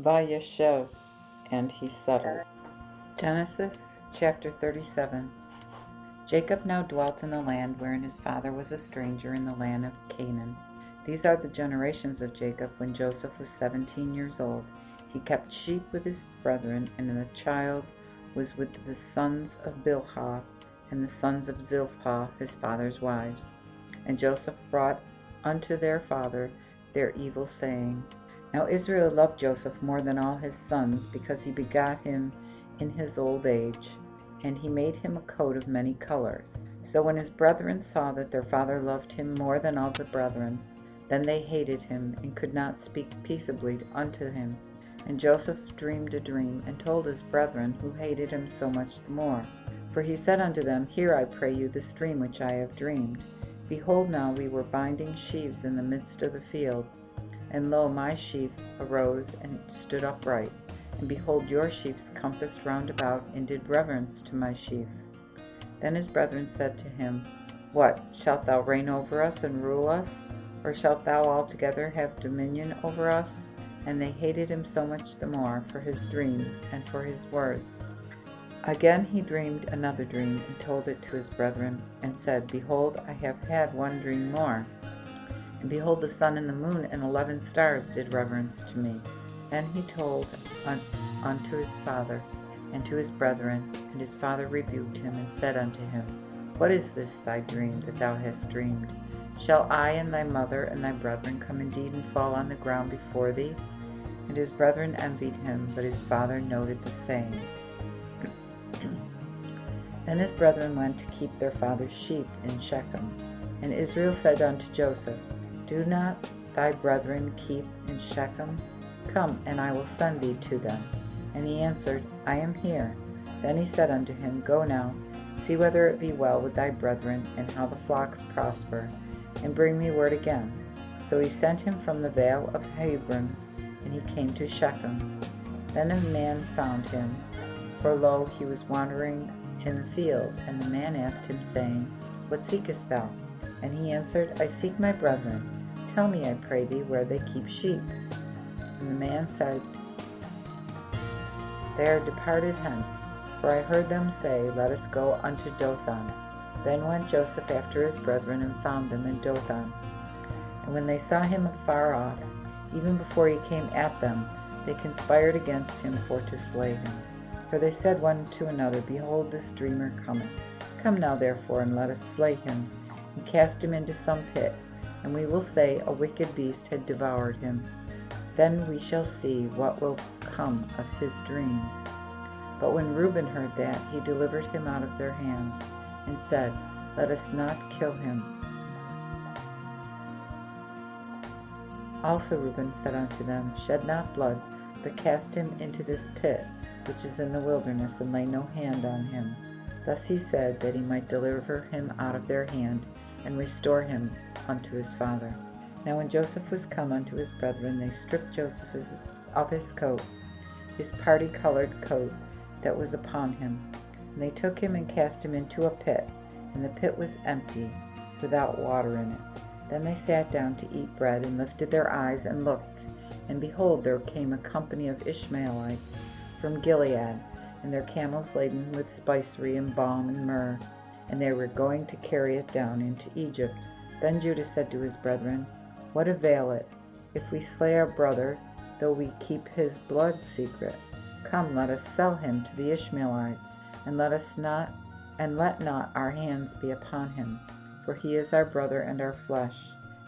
Vayeshev, and he settled. Genesis chapter 37 Jacob now dwelt in the land wherein his father was a stranger in the land of Canaan. These are the generations of Jacob when Joseph was seventeen years old. He kept sheep with his brethren, and the child was with the sons of Bilhah and the sons of Zilpah, his father's wives. And Joseph brought unto their father their evil saying. Now Israel loved Joseph more than all his sons, because he begot him in his old age, and he made him a coat of many colors. So when his brethren saw that their father loved him more than all the brethren, then they hated him, and could not speak peaceably unto him. And Joseph dreamed a dream, and told his brethren, who hated him so much the more. For he said unto them, Hear, I pray you, this dream which I have dreamed. Behold, now we were binding sheaves in the midst of the field, and lo, my sheaf arose and stood upright. And behold, your sheaves compassed round about, and did reverence to my sheaf. Then his brethren said to him, What, shalt thou reign over us and rule us? Or shalt thou altogether have dominion over us? And they hated him so much the more for his dreams and for his words. Again he dreamed another dream, and told it to his brethren, and said, Behold, I have had one dream more. And behold, the sun and the moon and eleven stars did reverence to me. Then he told un- unto his father and to his brethren, and his father rebuked him, and said unto him, What is this thy dream that thou hast dreamed? Shall I and thy mother and thy brethren come indeed and fall on the ground before thee? And his brethren envied him, but his father noted the saying. then his brethren went to keep their father's sheep in Shechem. And Israel said unto Joseph, Do not thy brethren keep in Shechem? Come, and I will send thee to them. And he answered, I am here. Then he said unto him, Go now, see whether it be well with thy brethren, and how the flocks prosper, and bring me word again. So he sent him from the vale of Hebron, and he came to Shechem. Then a man found him, for lo, he was wandering in the field, and the man asked him, saying, What seekest thou? And he answered, I seek my brethren. Tell me, I pray thee, where they keep sheep. And the man said, They are departed hence, for I heard them say, Let us go unto Dothan. Then went Joseph after his brethren, and found them in Dothan. And when they saw him afar off, even before he came at them, they conspired against him for to slay him. For they said one to another, Behold, this dreamer cometh. Come now, therefore, and let us slay him, and cast him into some pit, and we will say, A wicked beast had devoured him. Then we shall see what will come of his dreams. But when Reuben heard that, he delivered him out of their hands, and said, Let us not kill him. Also Reuben said unto them, Shed not blood, but cast him into this pit which is in the wilderness, and lay no hand on him. Thus he said, that he might deliver him out of their hand, and restore him unto his father. Now when Joseph was come unto his brethren, they stripped Joseph of his coat, his party colored coat that was upon him. And they took him and cast him into a pit, and the pit was empty, without water in it. Then they sat down to eat bread, and lifted their eyes and looked, and behold, there came a company of Ishmaelites from Gilead, and their camels laden with spicery and balm and myrrh, and they were going to carry it down into Egypt. Then Judah said to his brethren, What avail it, if we slay our brother, though we keep his blood secret? Come, let us sell him to the Ishmaelites, and let us not and let not our hands be upon him, for he is our brother and our flesh.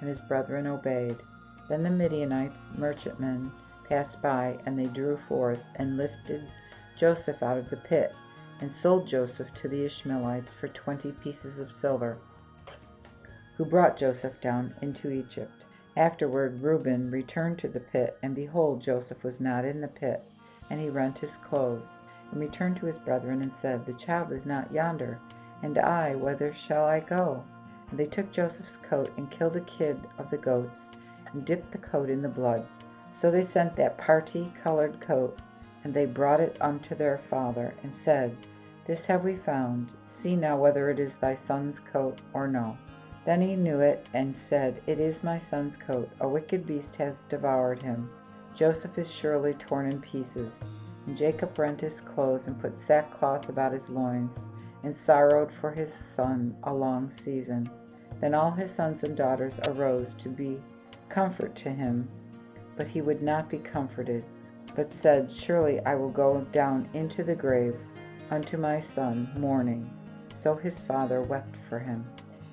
And his brethren obeyed. Then the Midianites, merchantmen, passed by, and they drew forth and lifted Joseph out of the pit, and sold Joseph to the Ishmaelites for twenty pieces of silver, who brought Joseph down into Egypt. Afterward Reuben returned to the pit, and behold, Joseph was not in the pit, and he rent his clothes, and returned to his brethren, and said, The child is not yonder, and I, whither shall I go? And they took Joseph's coat, and killed a kid of the goats, and dipped the coat in the blood. So they sent that party colored coat, and they brought it unto their father, and said, This have we found. See now whether it is thy son's coat or no. Then he knew it, and said, It is my son's coat. A wicked beast has devoured him. Joseph is surely torn in pieces. And Jacob rent his clothes and put sackcloth about his loins, and sorrowed for his son a long season. Then all his sons and daughters arose to be comfort to him, but he would not be comforted, but said, Surely I will go down into the grave unto my son mourning. So his father wept for him.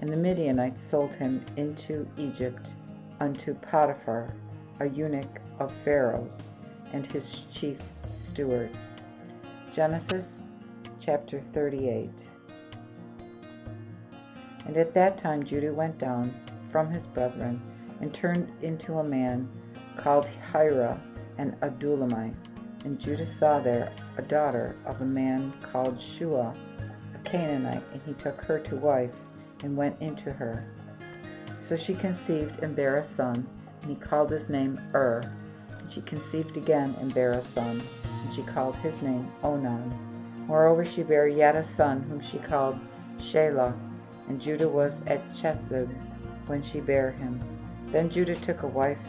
And the Midianites sold him into Egypt unto Potiphar, a eunuch of Pharaoh's, and his chief steward. Genesis chapter 38. And at that time Judah went down from his brethren and turned into a man called Hira and Adullamite. And Judah saw there a daughter of a man called Shua, a Canaanite, and he took her to wife and went into her. So she conceived and bare a son, and he called his name Ur. And she conceived again and bare a son, and she called his name Onan. Moreover, she bare yet a son, whom she called Shelah, and Judah was at Chezib when she bare him. Then Judah took a wife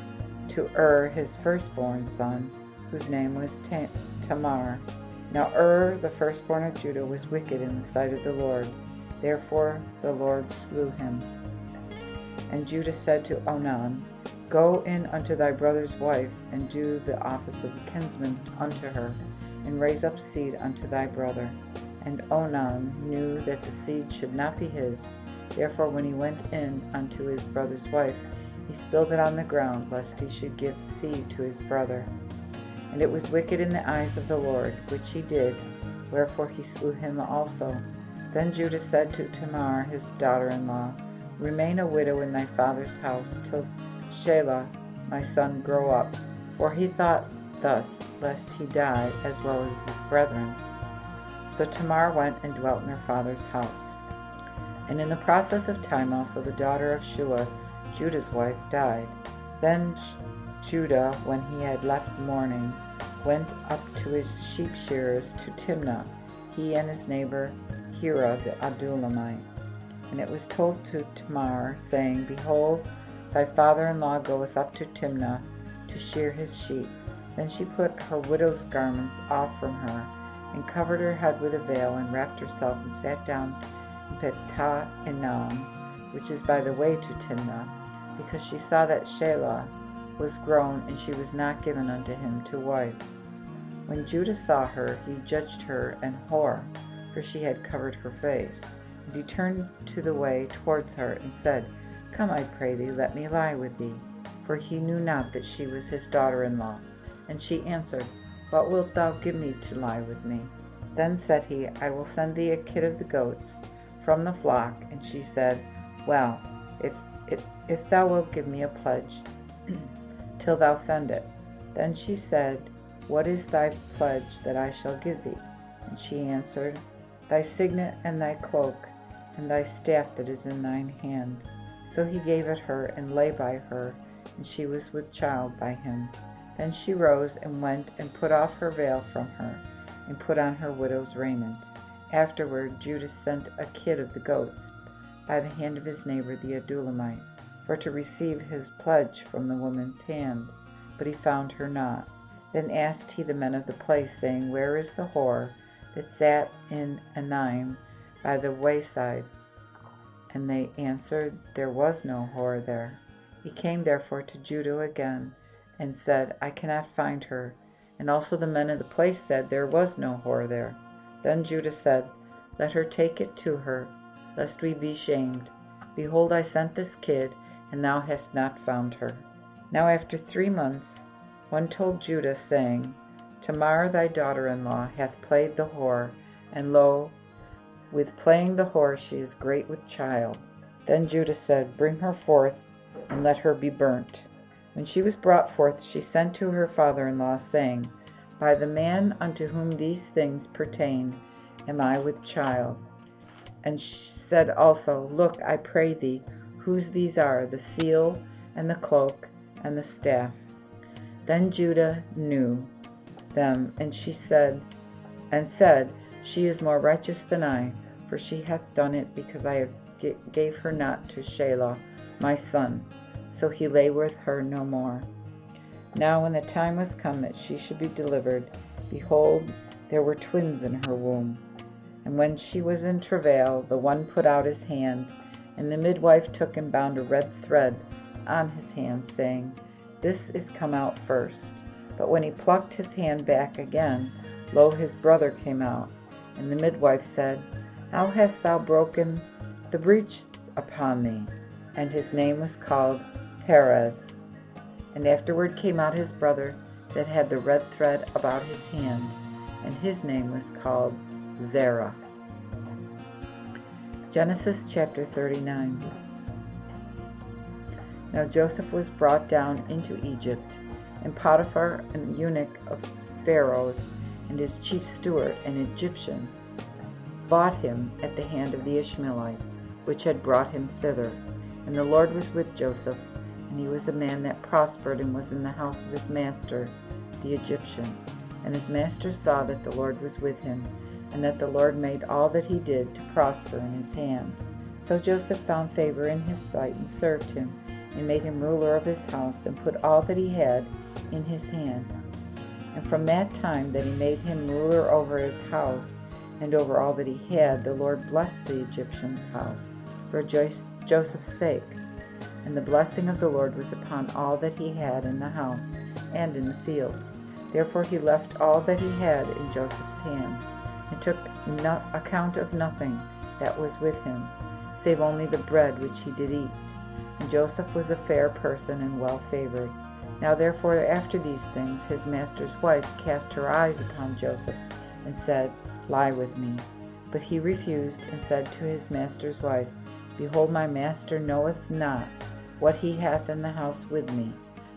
to Ur, his firstborn son, whose name was Tamar. Now Ur, the firstborn of Judah, was wicked in the sight of the Lord. Therefore the Lord slew him. And Judah said to Onan, Go in unto thy brother's wife, and do the office of kinsman unto her, and raise up seed unto thy brother. And Onan knew that the seed should not be his. Therefore, when he went in unto his brother's wife, he spilled it on the ground, lest he should give seed to his brother. And it was wicked in the eyes of the Lord, which he did, wherefore he slew him also. Then Judah said to Tamar, his daughter in law, Remain a widow in thy father's house till Shelah, my son, grow up. For he thought thus, lest he die as well as his brethren. So Tamar went and dwelt in her father's house. And in the process of time also the daughter of Shua, Judah's wife, died. Then Judah, when he had left mourning, went up to his sheep shearers to Timnah, he and his neighbor Hira the Adullamite. And it was told to Tamar, saying, Behold, thy father in law goeth up to Timnah to shear his sheep. Then she put her widow's garments off from her, and covered her head with a veil, and wrapped herself, and sat down in Petah Enaim, which is by the way to Timnah, because she saw that Shelah was grown, and she was not given unto him to wife. When Judah saw her, he judged her an whore for she had covered her face. And he turned to the way towards her, and said, Come, I pray thee, let me lie with thee. For he knew not that she was his daughter in law. And she answered, What wilt thou give me to lie with me? Then said he, I will send thee a kid of the goats from the flock. And she said, Well, if, if, if thou wilt give me a pledge, till thou send it. Then she said, What is thy pledge that I shall give thee? And she answered, thy signet and thy cloak, and thy staff that is in thine hand. So he gave it her, and lay by her, and she was with child by him. Then she rose and went and put off her veil from her, and put on her widow's raiment. Afterward Judah sent a kid of the goats by the hand of his neighbor the Adullamite, for to receive his pledge from the woman's hand. But he found her not. Then asked he the men of the place, saying, Where is the whore? That sat in Enaim by the wayside. And they answered, There was no whore there. He came therefore to Judah again, and said, I cannot find her. And also the men of the place said, There was no whore there. Then Judah said, Let her take it to her, lest we be shamed. Behold, I sent this kid, and thou hast not found her. Now after three months, one told Judah, saying, Tamar thy daughter in law hath played the whore, and lo, with playing the whore she is great with child. Then Judah said, Bring her forth, and let her be burnt. When she was brought forth, she sent to her father in law, saying, By the man unto whom these things pertain am I with child. And she said also, Look, I pray thee, whose these are, the seal, and the cloak, and the staff. Then Judah knew them, and she said, and said, She is more righteous than I, for she hath done it because I have gave her not to Shelah, my son. So he lay with her no more. Now, when the time was come that she should be delivered, behold, there were twins in her womb. And when she was in travail, the one put out his hand, and the midwife took and bound a red thread on his hand, saying, This is come out first. But when he plucked his hand back again, lo, his brother came out. And the midwife said, How hast thou broken the breach upon thee? And his name was called Perez. And afterward came out his brother that had the red thread about his hand, and his name was called Zerah. Genesis chapter 39. Now Joseph was brought down into Egypt, and Potiphar, an eunuch of Pharaoh's, and his chief steward, an Egyptian, bought him at the hand of the Ishmaelites, which had brought him thither. And the Lord was with Joseph, and he was a man that prospered and was in the house of his master, the Egyptian. And his master saw that the Lord was with him, and that the Lord made all that he did to prosper in his hand. So Joseph found favor in his sight and served him, and made him ruler of his house, and put all that he had in his hand. And from that time that he made him ruler over his house and over all that he had, the Lord blessed the Egyptian's house for Joseph's sake. And the blessing of the Lord was upon all that he had in the house and in the field. Therefore he left all that he had in Joseph's hand, and took no account of nothing that was with him, save only the bread which he did eat. And Joseph was a fair person and well favored. Now therefore after these things his master's wife cast her eyes upon Joseph, and said, Lie with me. But he refused, and said to his master's wife, Behold, my master knoweth not what he hath in the house with me,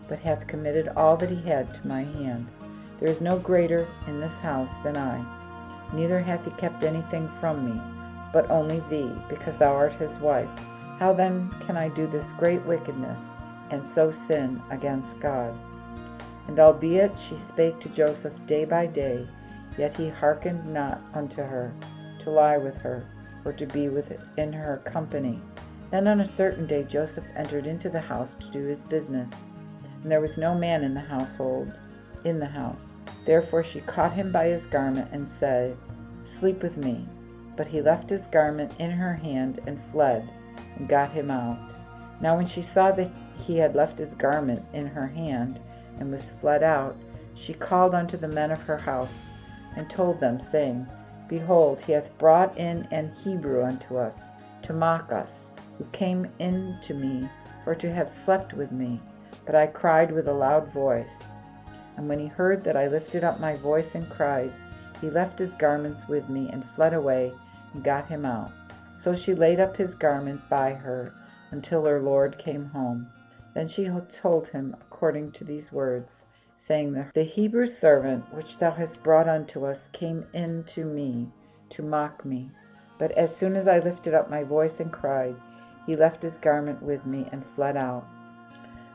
but hath committed all that he had to my hand. There is no greater in this house than I. Neither hath he kept anything from me, but only thee, because thou art his wife. How then can I do this great wickedness, and so sin against God? And albeit she spake to Joseph day by day, yet he hearkened not unto her, to lie with her, or to be within her company. Then on a certain day Joseph entered into the house to do his business, and there was no man in the household in the house. Therefore she caught him by his garment and said, Sleep with me. But he left his garment in her hand and fled, and got him out. Now when she saw that he had left his garment in her hand, and was fled out, she called unto the men of her house, and told them, saying, Behold, he hath brought in an Hebrew unto us, to mock us, who came in to me for to have slept with me. But I cried with a loud voice. And when he heard that I lifted up my voice and cried, he left his garments with me, and fled away, and got him out. So she laid up his garment by her until her Lord came home. Then she told him according to these words, saying, The Hebrew servant which thou hast brought unto us came in to me to mock me. But as soon as I lifted up my voice and cried, he left his garment with me and fled out.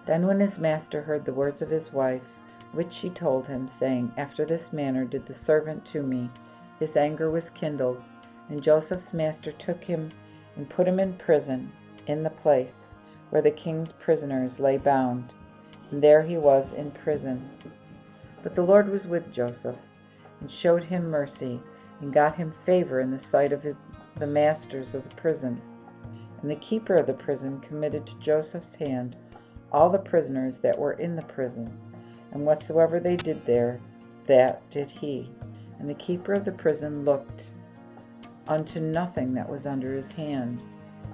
Then when his master heard the words of his wife, which she told him, saying, After this manner did the servant to me, his anger was kindled, and Joseph's master took him and put him in prison, in the place where the king's prisoners lay bound. And there he was in prison. But the Lord was with Joseph, and showed him mercy, and got him favor in the sight of his, the masters of the prison. And the keeper of the prison committed to Joseph's hand all the prisoners that were in the prison, and whatsoever they did there, that did he. And the keeper of the prison looked unto nothing that was under his hand,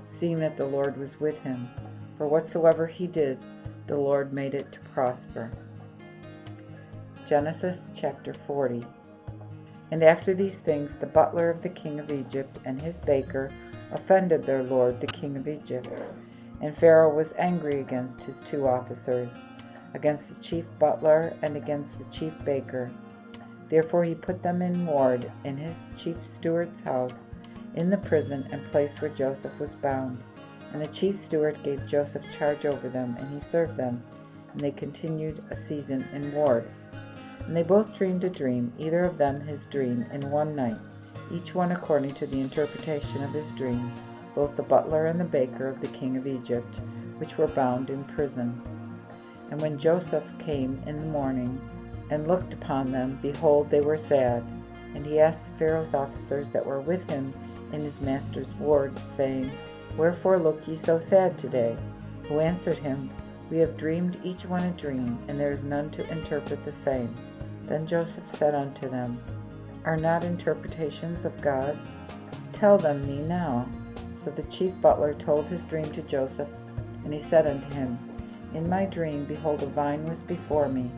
seeing that the Lord was with him. For whatsoever he did, the Lord made it to prosper. Genesis chapter 40. And after these things, the butler of the king of Egypt and his baker offended their lord, the king of Egypt. And Pharaoh was angry against his two officers, against the chief butler and against the chief baker. Therefore he put them in ward in his chief steward's house, in the prison and place where Joseph was bound. And the chief steward gave Joseph charge over them, and he served them. And they continued a season in ward. And they both dreamed a dream, either of them his dream, in one night each one according to the interpretation of his dream, both the butler and the baker of the king of Egypt, which were bound in prison. And when Joseph came in the morning and looked upon them, behold, they were sad. And he asked Pharaoh's officers that were with him in his master's ward, saying, Wherefore look ye so sad today? Who answered him, We have dreamed each one a dream, and there is none to interpret the same. Then Joseph said unto them, Are not interpretations of God? Tell them me now. So the chief butler told his dream to Joseph, and he said unto him, In my dream, behold, a vine was before me,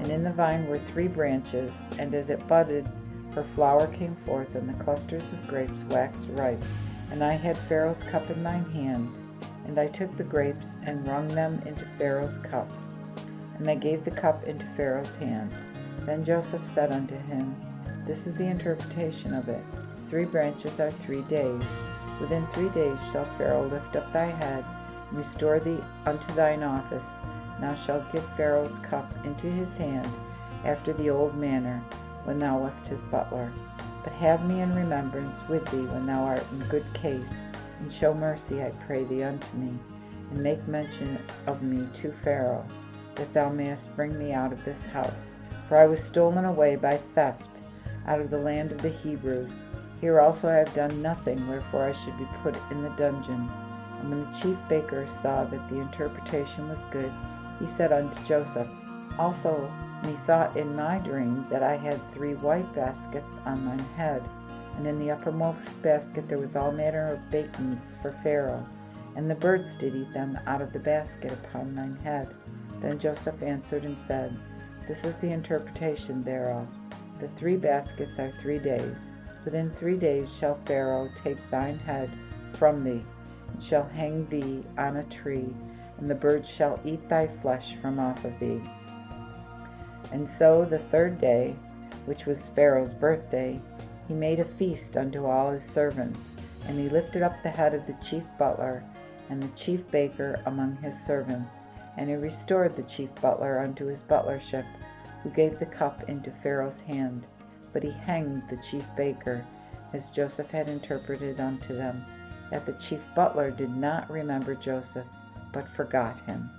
and in the vine were three branches, and as it budded, her flower came forth, and the clusters of grapes waxed ripe. And I had Pharaoh's cup in mine hand, and I took the grapes and wrung them into Pharaoh's cup. And I gave the cup into Pharaoh's hand. Then Joseph said unto him, This is the interpretation of it. Three branches are three days. Within three days shall Pharaoh lift up thy head, and restore thee unto thine office. Thou shalt give Pharaoh's cup into his hand, after the old manner, when thou wast his butler. But have me in remembrance with thee when thou art in good case, and show mercy, I pray thee, unto me, and make mention of me to Pharaoh, that thou mayest bring me out of this house. For I was stolen away by theft out of the land of the Hebrews. Here also I have done nothing, wherefore I should be put in the dungeon. And when the chief baker saw that the interpretation was good, he said unto Joseph, Also Methought in my dream that I had three white baskets on mine head, and in the uppermost basket there was all manner of baked meats for Pharaoh, and the birds did eat them out of the basket upon mine head. Then Joseph answered and said, This is the interpretation thereof. The three baskets are three days. Within three days shall Pharaoh take thine head from thee, and shall hang thee on a tree, and the birds shall eat thy flesh from off of thee. And so the third day, which was Pharaoh's birthday, he made a feast unto all his servants, and he lifted up the head of the chief butler and the chief baker among his servants, and he restored the chief butler unto his butlership, who gave the cup into Pharaoh's hand. But he hanged the chief baker, as Joseph had interpreted unto them, that the chief butler did not remember Joseph, but forgot him.